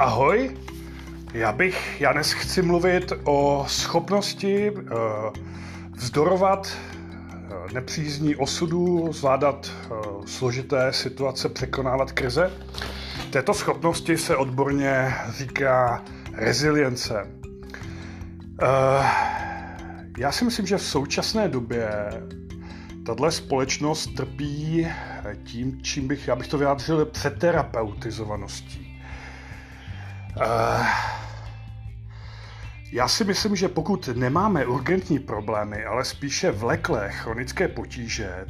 Ahoj, já bych, já dnes chci mluvit o schopnosti uh, vzdorovat uh, nepřízní osudu, zvládat uh, složité situace, překonávat krize. Této schopnosti se odborně říká rezilience. Já si myslím, že v současné době tato společnost trpí tím, čím bych, já bych to vyjádřil, přeterapeutizovaností. Uh, já si myslím, že pokud nemáme urgentní problémy, ale spíše vleklé chronické potíže,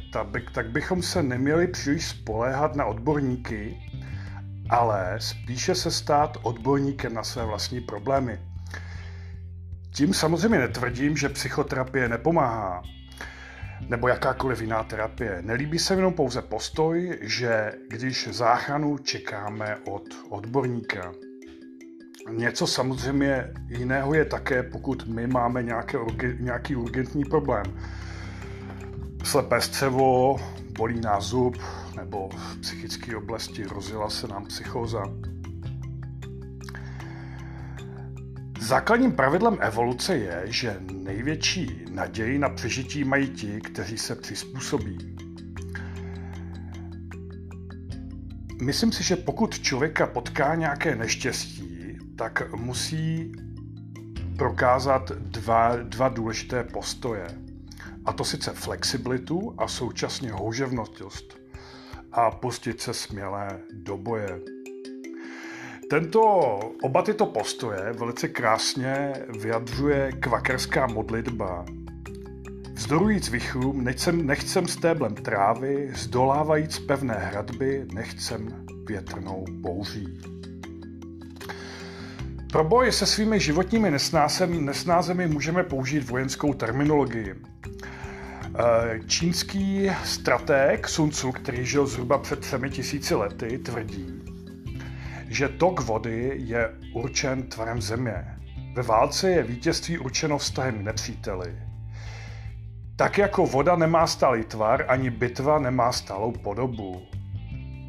tak bychom se neměli příliš spoléhat na odborníky, ale spíše se stát odborníkem na své vlastní problémy. Tím samozřejmě netvrdím, že psychoterapie nepomáhá, nebo jakákoliv jiná terapie. Nelíbí se jenom pouze postoj, že když záchranu čekáme od odborníka. Něco samozřejmě jiného je také, pokud my máme nějaké, nějaký urgentní problém. Slepé střevo, bolí nás zub, nebo v psychické oblasti rozjela se nám psychóza. Základním pravidlem evoluce je, že největší naději na přežití mají ti, kteří se přizpůsobí. Myslím si, že pokud člověka potká nějaké neštěstí, tak musí prokázat dva, dva důležité postoje. A to sice flexibilitu a současně houževnost a pustit se smělé do boje. Tento, oba tyto postoje velice krásně vyjadřuje kvakerská modlitba. Vzdorujíc vychrům, nechcem, nechcem stéblem trávy, zdolávajíc pevné hradby, nechcem větrnou bouří. Pro boj se svými životními nesnázemi, nesnázemi můžeme použít vojenskou terminologii. Eh, čínský stratég Sun Tzu, který žil zhruba před třemi tisíci lety, tvrdí, že tok vody je určen tvarem země. Ve válce je vítězství určeno vztahem nepříteli. Tak jako voda nemá stálý tvar, ani bitva nemá stálou podobu.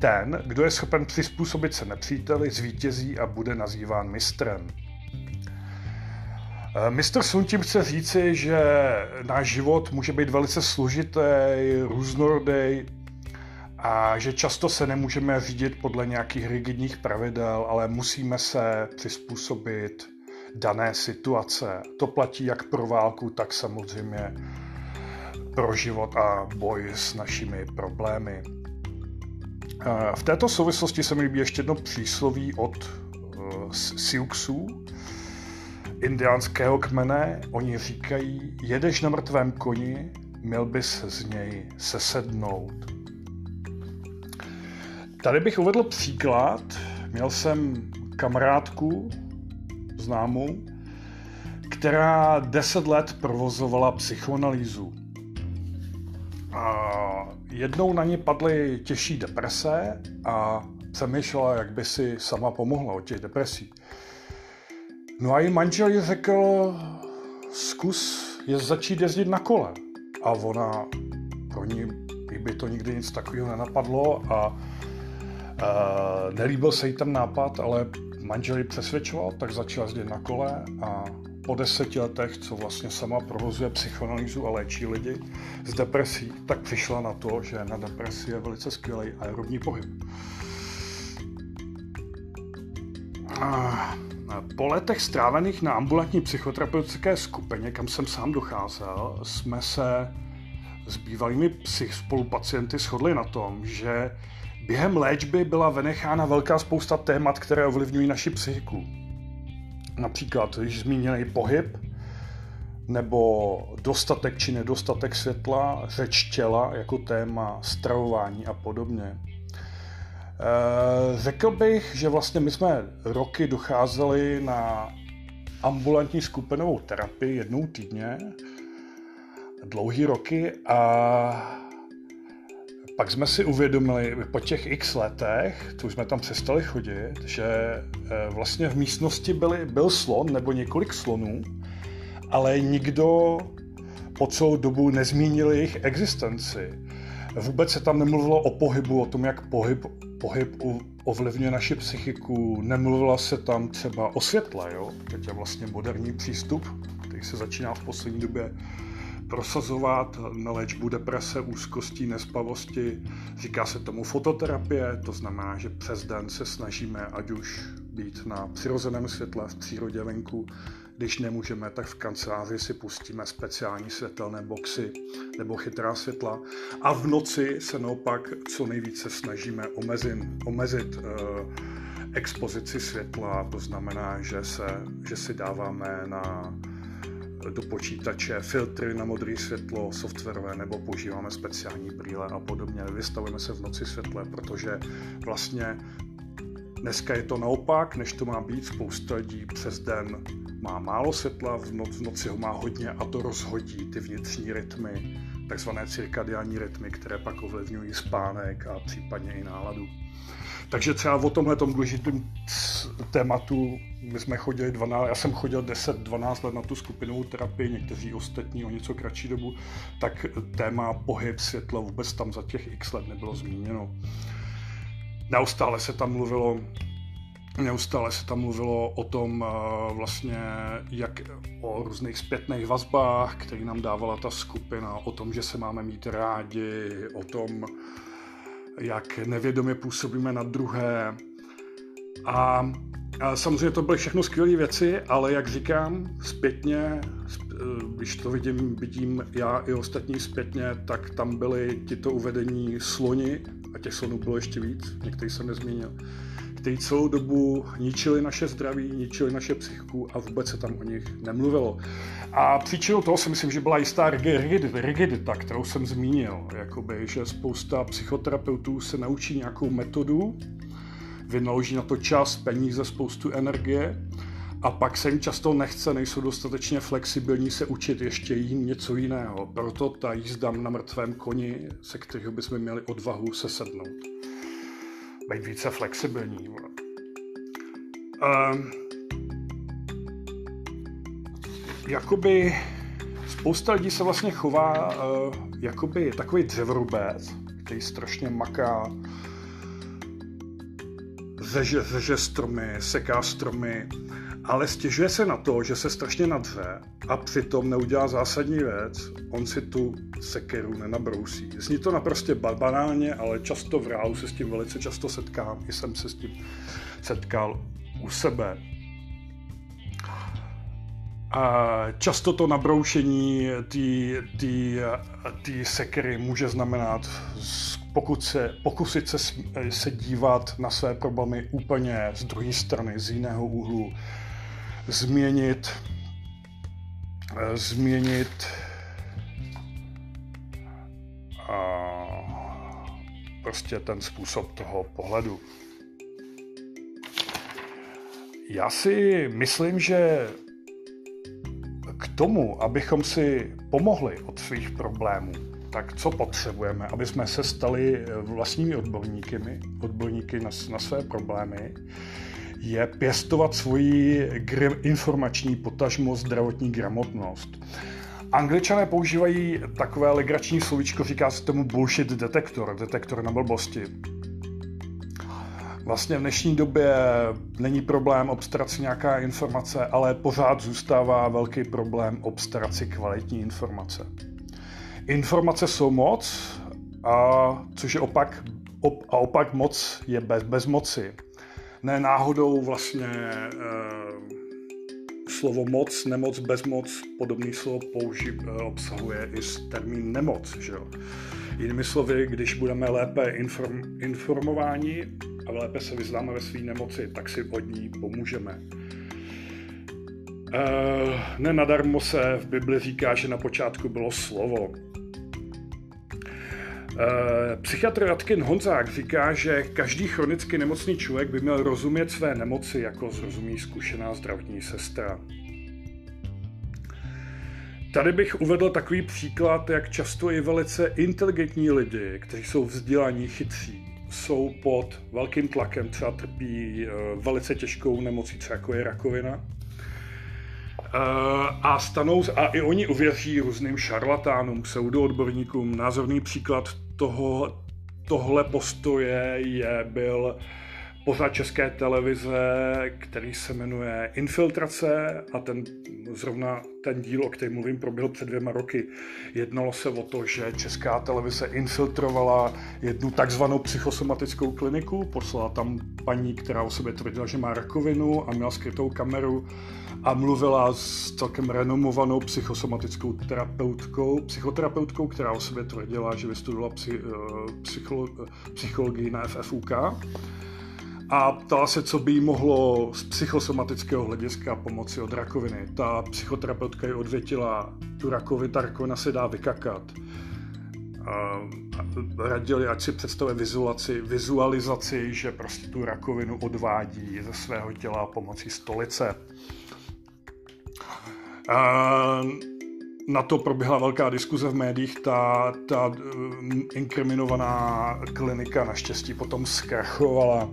Ten, kdo je schopen přizpůsobit se nepříteli, zvítězí a bude nazýván mistrem. Eh, mistr Sun tím chce říci, že náš život může být velice složitý, různorodý a že často se nemůžeme řídit podle nějakých rigidních pravidel, ale musíme se přizpůsobit dané situace. To platí jak pro válku, tak samozřejmě pro život a boj s našimi problémy. V této souvislosti se mi líbí ještě jedno přísloví od uh, Siouxů, indiánského kmene. Oni říkají, jedeš na mrtvém koni, měl bys z něj sesednout. Tady bych uvedl příklad. Měl jsem kamarádku, známou, která deset let provozovala psychoanalýzu. A jednou na ní padly těžší deprese a přemýšlela, jak by si sama pomohla od těch depresí. No a její manžel jí řekl, zkus je začít jezdit na kole. A ona, pro ní by to nikdy nic takového nenapadlo a, a nelíbil se jí ten nápad, ale manžel ji přesvědčoval, tak začala jezdit na kole a po deseti letech, co vlastně sama provozuje psychoanalýzu a léčí lidi z depresí, tak přišla na to, že na depresi je velice skvělý aerobní pohyb. Po letech strávených na ambulantní psychoterapeutické skupině, kam jsem sám docházel, jsme se s bývalými psych spolupacienty shodli na tom, že během léčby byla vynechána velká spousta témat, které ovlivňují naši psychiku například již zmíněný pohyb, nebo dostatek či nedostatek světla, řeč těla jako téma, stravování a podobně. E, řekl bych, že vlastně my jsme roky docházeli na ambulantní skupinovou terapii jednou týdně, dlouhý roky a pak jsme si uvědomili po těch x letech, co už jsme tam přestali chodit, že eh, vlastně v místnosti byli, byl slon nebo několik slonů, ale nikdo po celou dobu nezmínil jejich existenci. Vůbec se tam nemluvilo o pohybu, o tom, jak pohyb, pohyb ovlivňuje naši psychiku. Nemluvila se tam třeba o světle, jo? Teď je vlastně moderní přístup, který se začíná v poslední době prosazovat na léčbu deprese, úzkosti, nespavosti. Říká se tomu fototerapie, to znamená, že přes den se snažíme ať už být na přirozeném světle v přírodě venku, když nemůžeme, tak v kanceláři si pustíme speciální světelné boxy nebo chytrá světla. A v noci se naopak co nejvíce snažíme omezit, omezit uh, expozici světla, to znamená, že, se, že si dáváme na do počítače filtry na modré světlo, softwarové, nebo používáme speciální brýle a podobně. Vystavujeme se v noci světle, protože vlastně dneska je to naopak, než to má být. Spousta lidí přes den má málo světla, v, noc, v noci ho má hodně a to rozhodí ty vnitřní rytmy, takzvané cirkadiální rytmy, které pak ovlivňují spánek a případně i náladu. Takže třeba o tomhle důležitém tématu my jsme chodili 12, já jsem chodil 10-12 let na tu skupinovou terapii, někteří ostatní o něco kratší dobu, tak téma pohyb světla vůbec tam za těch x let nebylo zmíněno. Neustále se tam mluvilo Neustále se tam mluvilo o tom eh, vlastně, jak o různých zpětných vazbách, které nám dávala ta skupina, o tom, že se máme mít rádi, o tom, jak nevědomě působíme na druhé. A, a samozřejmě to byly všechno skvělé věci, ale jak říkám, zpětně, eh, když to vidím, vidím já i ostatní zpětně, tak tam byly tyto uvedení sloni, a těch slonů bylo ještě víc, některý jsem nezmínil, kteří celou dobu ničili naše zdraví, ničili naše psychiku a vůbec se tam o nich nemluvilo. A příčinou toho si myslím, že byla jistá rigidita, kterou jsem zmínil. Jakoby, že spousta psychoterapeutů se naučí nějakou metodu, vynaloží na to čas, peníze, spoustu energie a pak se jim často nechce, nejsou dostatečně flexibilní se učit ještě jim něco jiného. Proto ta jízda na mrtvém koni, se kterého bychom měli odvahu se sednout. Být více flexibilní. Um, jakoby spousta lidí se vlastně chová uh, jakoby takový dřevorubec, který strašně maká, řeže, řeže stromy, seká stromy, ale stěžuje se na to, že se strašně nadře a přitom neudělá zásadní věc, on si tu sekeru nenabrousí. Zní to naprosto banálně, ale často v reálu se s tím velice často setkám, i jsem se s tím setkal u sebe. A často to nabroušení té sekery může znamenat pokud se, pokusit se, se dívat na své problémy úplně z druhé strany, z jiného úhlu, změnit, eh, změnit a prostě ten způsob toho pohledu. Já si myslím, že k tomu, abychom si pomohli od svých problémů, tak co potřebujeme, aby jsme se stali eh, vlastními odborníky, odborníky na, na své problémy, je pěstovat svoji informační potažmo zdravotní gramotnost. Angličané používají takové legrační slovíčko, říká se tomu bullshit detektor, detektor na blbosti. Vlastně v dnešní době není problém obstarat si nějaká informace, ale pořád zůstává velký problém obstarat si kvalitní informace. Informace jsou moc, a což je opak, op, a opak moc je bez, bez moci ne náhodou vlastně e, slovo moc, nemoc, bezmoc, podobný slovo použi, e, obsahuje i termín nemoc. Že jo? Jinými slovy, když budeme lépe inform, informováni a lépe se vyznáme ve své nemoci, tak si od ní pomůžeme. E, nenadarmo se v Bibli říká, že na počátku bylo slovo. Eh, psychiatr Radkin Honzák říká, že každý chronicky nemocný člověk by měl rozumět své nemoci, jako zrozumí zkušená zdravotní sestra. Tady bych uvedl takový příklad, jak často i velice inteligentní lidi, kteří jsou vzdělaní, chytří, jsou pod velkým tlakem, třeba trpí eh, velice těžkou nemocí, třeba jako je rakovina. A stanou, a i oni uvěří různým šarlatánům, pseudoodborníkům. Názorný příklad toho, tohle postoje je, byl pořád české televize, který se jmenuje Infiltrace a ten zrovna ten díl, o kterém mluvím, proběhl před dvěma roky. Jednalo se o to, že česká televize infiltrovala jednu takzvanou psychosomatickou kliniku, poslala tam paní, která o sobě tvrdila, že má rakovinu a měla skrytou kameru a mluvila s celkem renomovanou psychosomatickou terapeutkou, psychoterapeutkou, která o sobě tvrdila, že vystudovala psy, eh, psycholo, psychologii na FFUK a ptala se, co by jí mohlo z psychosomatického hlediska pomoci od rakoviny. Ta psychoterapeutka ji odvětila, tu rakovinu, ta rakovina se dá vykakat. A radili, ať si představuje vizualizaci, vizualizaci, že prostě tu rakovinu odvádí ze svého těla pomocí stolice. A na to proběhla velká diskuze v médiích. Ta, ta um, inkriminovaná klinika naštěstí potom zkrachovala.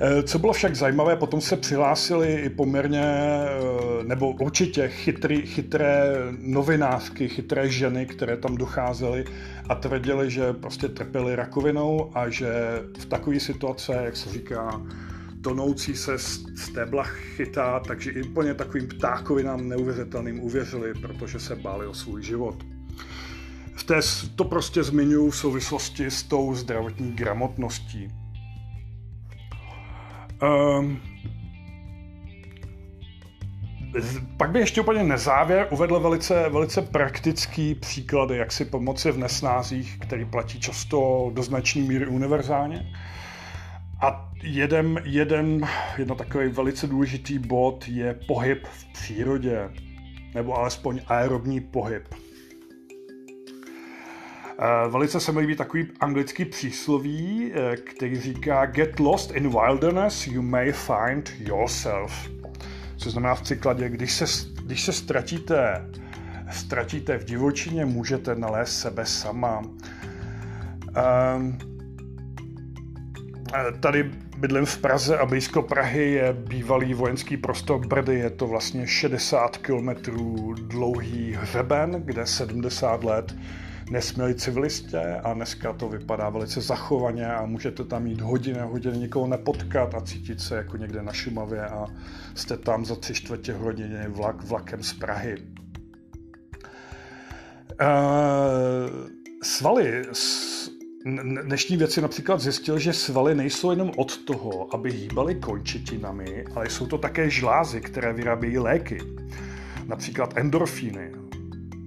Eh, co bylo však zajímavé, potom se přihlásili i poměrně, eh, nebo určitě chytrý, chytré novinářky, chytré ženy, které tam docházely a tvrdili, že prostě trpěli rakovinou a že v takové situace, jak se říká, tonoucí se z stébla chytá, takže i úplně takovým ptákovinám neuvěřitelným uvěřili, protože se báli o svůj život. V té, to prostě zmiňuji v souvislosti s tou zdravotní gramotností. Um, pak by ještě úplně nezávěr uvedl velice, velice praktický příklady, jak si pomoci v nesnázích, který platí často do značné míry univerzálně. A jeden, jeden, jedno takový velice důležitý bod je pohyb v přírodě, nebo alespoň aerobní pohyb. Eh, velice se mi líbí takový anglický přísloví, eh, který říká Get lost in wilderness, you may find yourself. Co znamená v příkladě, když se, když se ztratíte, ztratíte v divočině, můžete nalézt sebe sama. Um, tady bydlím v Praze a blízko Prahy je bývalý vojenský prostor Brdy. Je to vlastně 60 kilometrů dlouhý hřeben, kde 70 let nesměli civilistě a dneska to vypadá velice zachovaně a můžete tam mít hodiny a hodiny nikoho nepotkat a cítit se jako někde na Šumavě a jste tam za tři čtvrtě hodiny vlak, vlakem z Prahy. Uh, svaly, dnešní věci například zjistil, že svaly nejsou jenom od toho, aby hýbaly končetinami, ale jsou to také žlázy, které vyrábějí léky. Například endorfíny.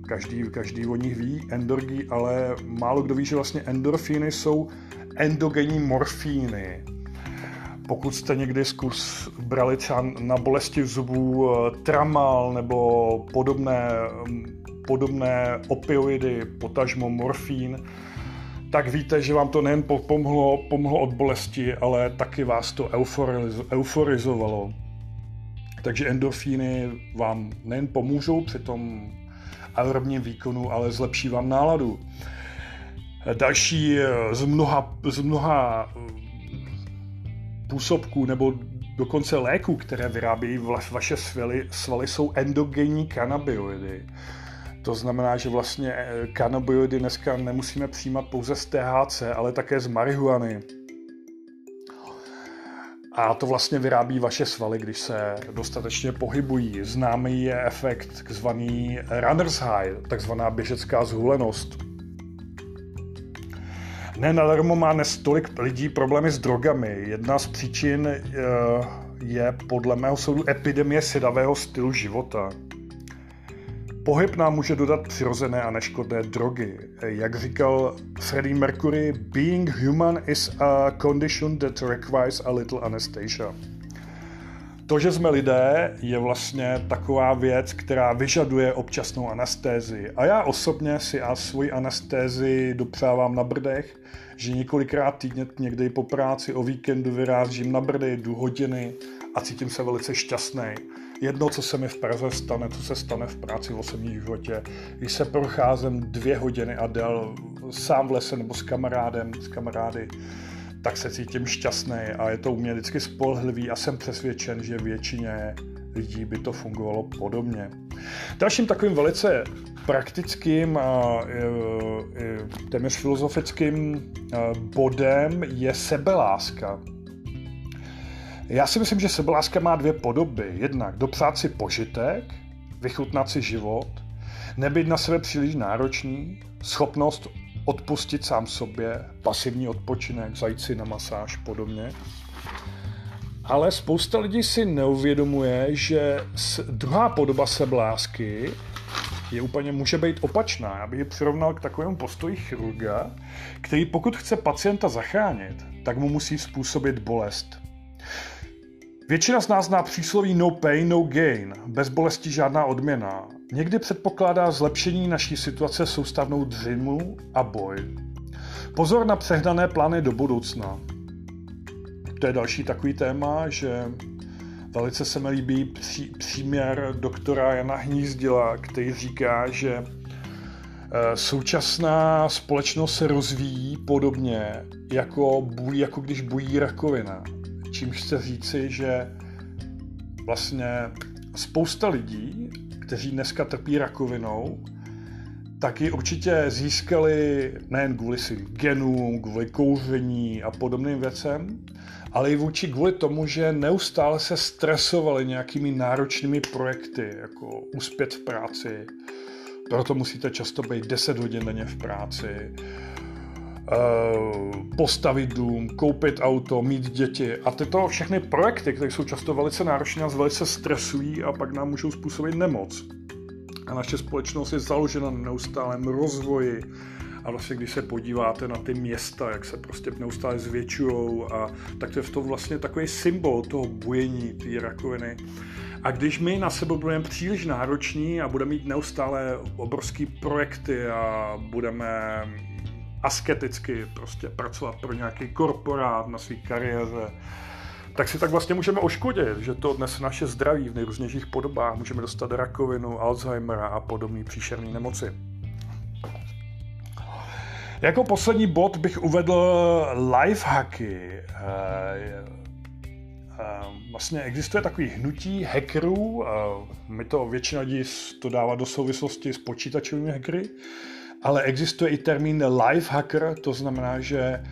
Každý, každý o nich ví, endorgy, ale málo kdo ví, že vlastně endorfíny jsou endogenní morfíny. Pokud jste někdy zkus brali třeba na bolesti zubů eh, tramal nebo podobné, mm, podobné opioidy, potažmo morfín, tak víte, že vám to nejen pomohlo, pomohlo od bolesti, ale taky vás to euforizovalo. Takže endorfíny vám nejen pomůžou při tom aerobním výkonu, ale zlepší vám náladu. Další eh, z mnoha, z mnoha eh, působků nebo dokonce léků, které vyrábějí vaše svaly, svaly jsou endogenní kanabioidy. To znamená, že vlastně eh, kanabioidy dneska nemusíme přijímat pouze z THC, ale také z marihuany. A to vlastně vyrábí vaše svaly, když se dostatečně pohybují. Známý je efekt takzvaný runner's high, takzvaná běžecká zhulenost. Nenadarmo má dnes tolik lidí problémy s drogami. Jedna z příčin eh, je podle mého soudu epidemie sedavého stylu života. Pohyb nám může dodat přirozené a neškodné drogy. Jak říkal Freddie Mercury, being human is a condition that requires a little anesthesia. To, že jsme lidé, je vlastně taková věc, která vyžaduje občasnou anestézi. A já osobně si a svoji anestézi dopřávám na brdech, že několikrát týdně někdy po práci o víkendu vyrážím na brdy, jdu hodiny a cítím se velice šťastný jedno, co se mi v Praze stane, co se stane v práci v osobním životě, když se procházím dvě hodiny a del sám v lese nebo s kamarádem, s kamarády, tak se cítím šťastný a je to u mě vždycky spolehlivý a jsem přesvědčen, že většině lidí by to fungovalo podobně. Dalším takovým velice praktickým a téměř filozofickým bodem je sebeláska. Já si myslím, že sebeláska má dvě podoby. Jednak dopřát si požitek, vychutnat si život, nebyt na sebe příliš náročný, schopnost odpustit sám sobě, pasivní odpočinek, zajít si na masáž podobně. Ale spousta lidí si neuvědomuje, že druhá podoba seblásky je úplně, může být opačná. Já bych ji přirovnal k takovému postoji chirurga, který pokud chce pacienta zachránit, tak mu musí způsobit bolest. Většina z nás zná přísloví no pain, no gain, bez bolesti žádná odměna. Někdy předpokládá zlepšení naší situace soustavnou dřinu a boj. Pozor na přehnané plány do budoucna. To je další takový téma, že velice se mi líbí pří, příměr doktora Jana Hnízdila, který říká, že eh, současná společnost se rozvíjí podobně, jako, jako když bují rakovina čímž chce říci, že vlastně spousta lidí, kteří dneska trpí rakovinou, taky určitě získali nejen kvůli svým genům, kvůli kouření a podobným věcem, ale i vůči kvůli tomu, že neustále se stresovali nějakými náročnými projekty, jako uspět v práci, proto musíte často být 10 hodin denně v práci, postavit dům, koupit auto, mít děti a tyto všechny projekty, které jsou často velice náročné a velice stresují a pak nám můžou způsobit nemoc. A naše společnost je založena na neustálém rozvoji a vlastně když se podíváte na ty města, jak se prostě neustále zvětšují a tak to je to vlastně takový symbol toho bujení té rakoviny. A když my na sebe budeme příliš nároční a budeme mít neustále obrovské projekty a budeme asketicky prostě pracovat pro nějaký korporát na své kariéře, tak si tak vlastně můžeme oškodit, že to dnes naše zdraví v nejrůznějších podobách můžeme dostat rakovinu, Alzheimera a podobné příšerné nemoci. Jako poslední bod bych uvedl lifehacky. Eh, eh, vlastně existuje takový hnutí hackerů, my to většina lidí to dává do souvislosti s počítačovými hackery, ale existuje i termín life hacker, to znamená, že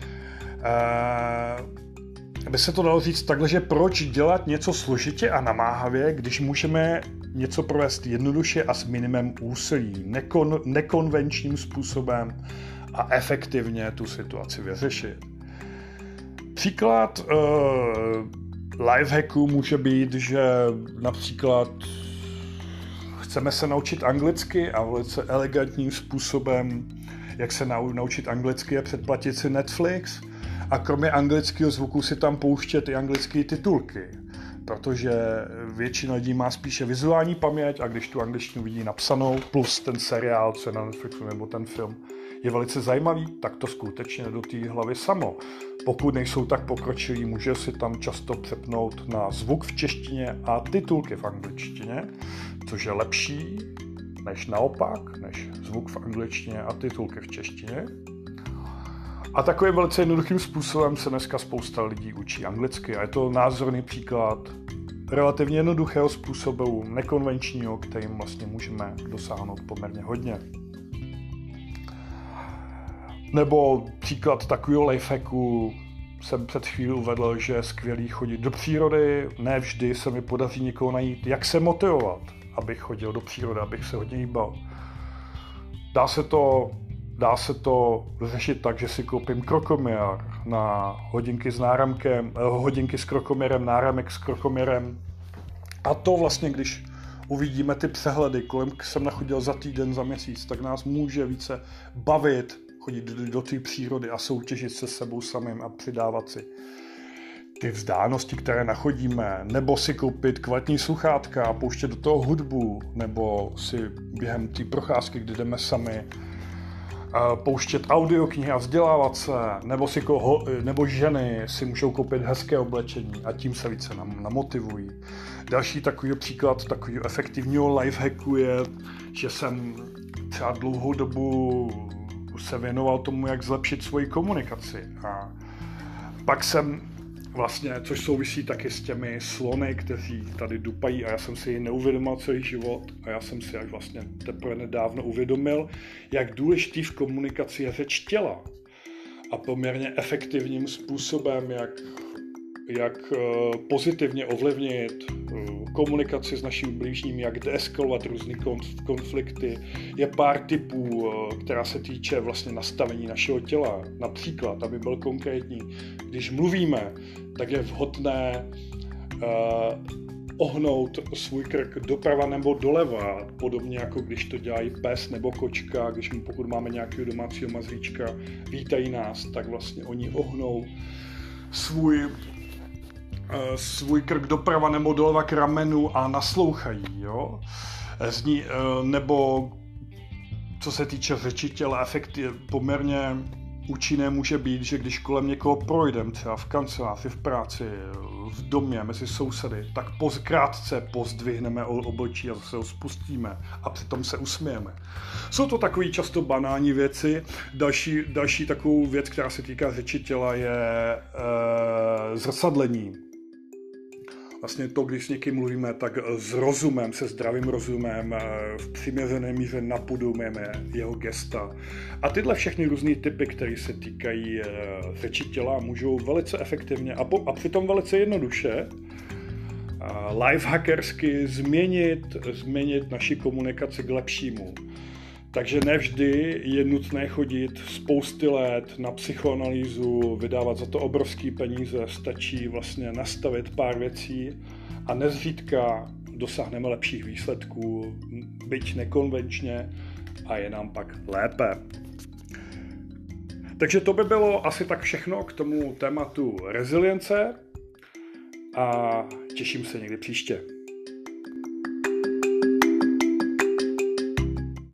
uh, by se to dalo říct takhle, že proč dělat něco složitě a namáhavě, když můžeme něco provést jednoduše a s minimem úsilí, nekon, nekonvenčním způsobem a efektivně tu situaci vyřešit. Příklad uh, lifehacku může být, že například chceme se naučit anglicky a velice elegantním způsobem, jak se naučit anglicky, je předplatit si Netflix a kromě anglického zvuku si tam pouštět i anglické titulky. Protože většina lidí má spíše vizuální paměť a když tu angličtinu vidí napsanou, plus ten seriál, co je na Netflixu nebo ten film, je velice zajímavý, tak to skutečně do té hlavy samo. Pokud nejsou tak pokročilí, může si tam často přepnout na zvuk v češtině a titulky v angličtině, což je lepší než naopak, než zvuk v angličtině a titulky v češtině. A takovým velice jednoduchým způsobem se dneska spousta lidí učí anglicky a je to názorný příklad relativně jednoduchého způsobu, nekonvenčního, kterým vlastně můžeme dosáhnout poměrně hodně. Nebo příklad takového lifehacku jsem před chvíli uvedl, že je skvělý chodit do přírody. Ne vždy se mi podaří někoho najít, jak se motivovat, abych chodil do přírody, abych se hodně hýbal. Dá se to, dá se to řešit tak, že si koupím krokoměr na hodinky s náramkem, eh, hodinky s krokoměrem, náramek s krokoměrem. A to vlastně, když uvidíme ty přehledy, kolem jsem nachodil za týden, za měsíc, tak nás může více bavit chodit do, do té přírody a soutěžit se sebou samým a přidávat si ty vzdálenosti, které nachodíme, nebo si koupit kvalitní sluchátka a pouštět do toho hudbu, nebo si během té procházky, kdy jdeme sami, pouštět audioknihy a vzdělávat se, nebo, si ko, nebo ženy si můžou koupit hezké oblečení a tím se více nam, namotivují. Další takový příklad takového efektivního lifehacku je, že jsem třeba dlouhou dobu se věnoval tomu, jak zlepšit svoji komunikaci. A pak jsem vlastně, což souvisí taky s těmi slony, kteří tady dupají a já jsem si ji neuvědomil celý život a já jsem si až vlastně teprve nedávno uvědomil, jak důležitý v komunikaci je řeč těla a poměrně efektivním způsobem, jak jak eh, pozitivně ovlivnit eh, komunikaci s našimi blížními, jak deeskalovat různé konflikty. Je pár typů, eh, která se týče vlastně nastavení našeho těla. Například, aby byl konkrétní, když mluvíme, tak je vhodné ohnout svůj krk doprava nebo doleva, podobně jako když to dělají pes nebo kočka, když mu pokud máme nějakého domácího mazlíčka, vítají nás, tak vlastně oni ohnou svůj svůj krk doprava nebo doleva k ramenu a naslouchají, jo. Eh, zní, eh, nebo co se týče řeči těla, efekt je poměrně účinné může být, že když kolem někoho projdeme, třeba v kanceláři, v práci, v domě, mezi sousedy, tak krátce pozdvihneme obočí a se ho spustíme a přitom se usmějeme. Jsou to takové často banální věci. Další, další takovou věc, která se týká řeči těla, je e, zrcadlení vlastně to, když s někým mluvíme, tak s rozumem, se zdravým rozumem, eh, v přiměřené míře napodobujeme jeho gesta. A tyhle všechny různé typy, které se týkají eh, řeči těla, můžou velice efektivně a, po, a přitom velice jednoduše lifehackersky změnit, změnit naši komunikaci k lepšímu. Takže nevždy je nutné chodit spousty let na psychoanalýzu, vydávat za to obrovský peníze, stačí vlastně nastavit pár věcí a nezřídka dosáhneme lepších výsledků, byť nekonvenčně a je nám pak lépe. Takže to by bylo asi tak všechno k tomu tématu rezilience a těším se někdy příště.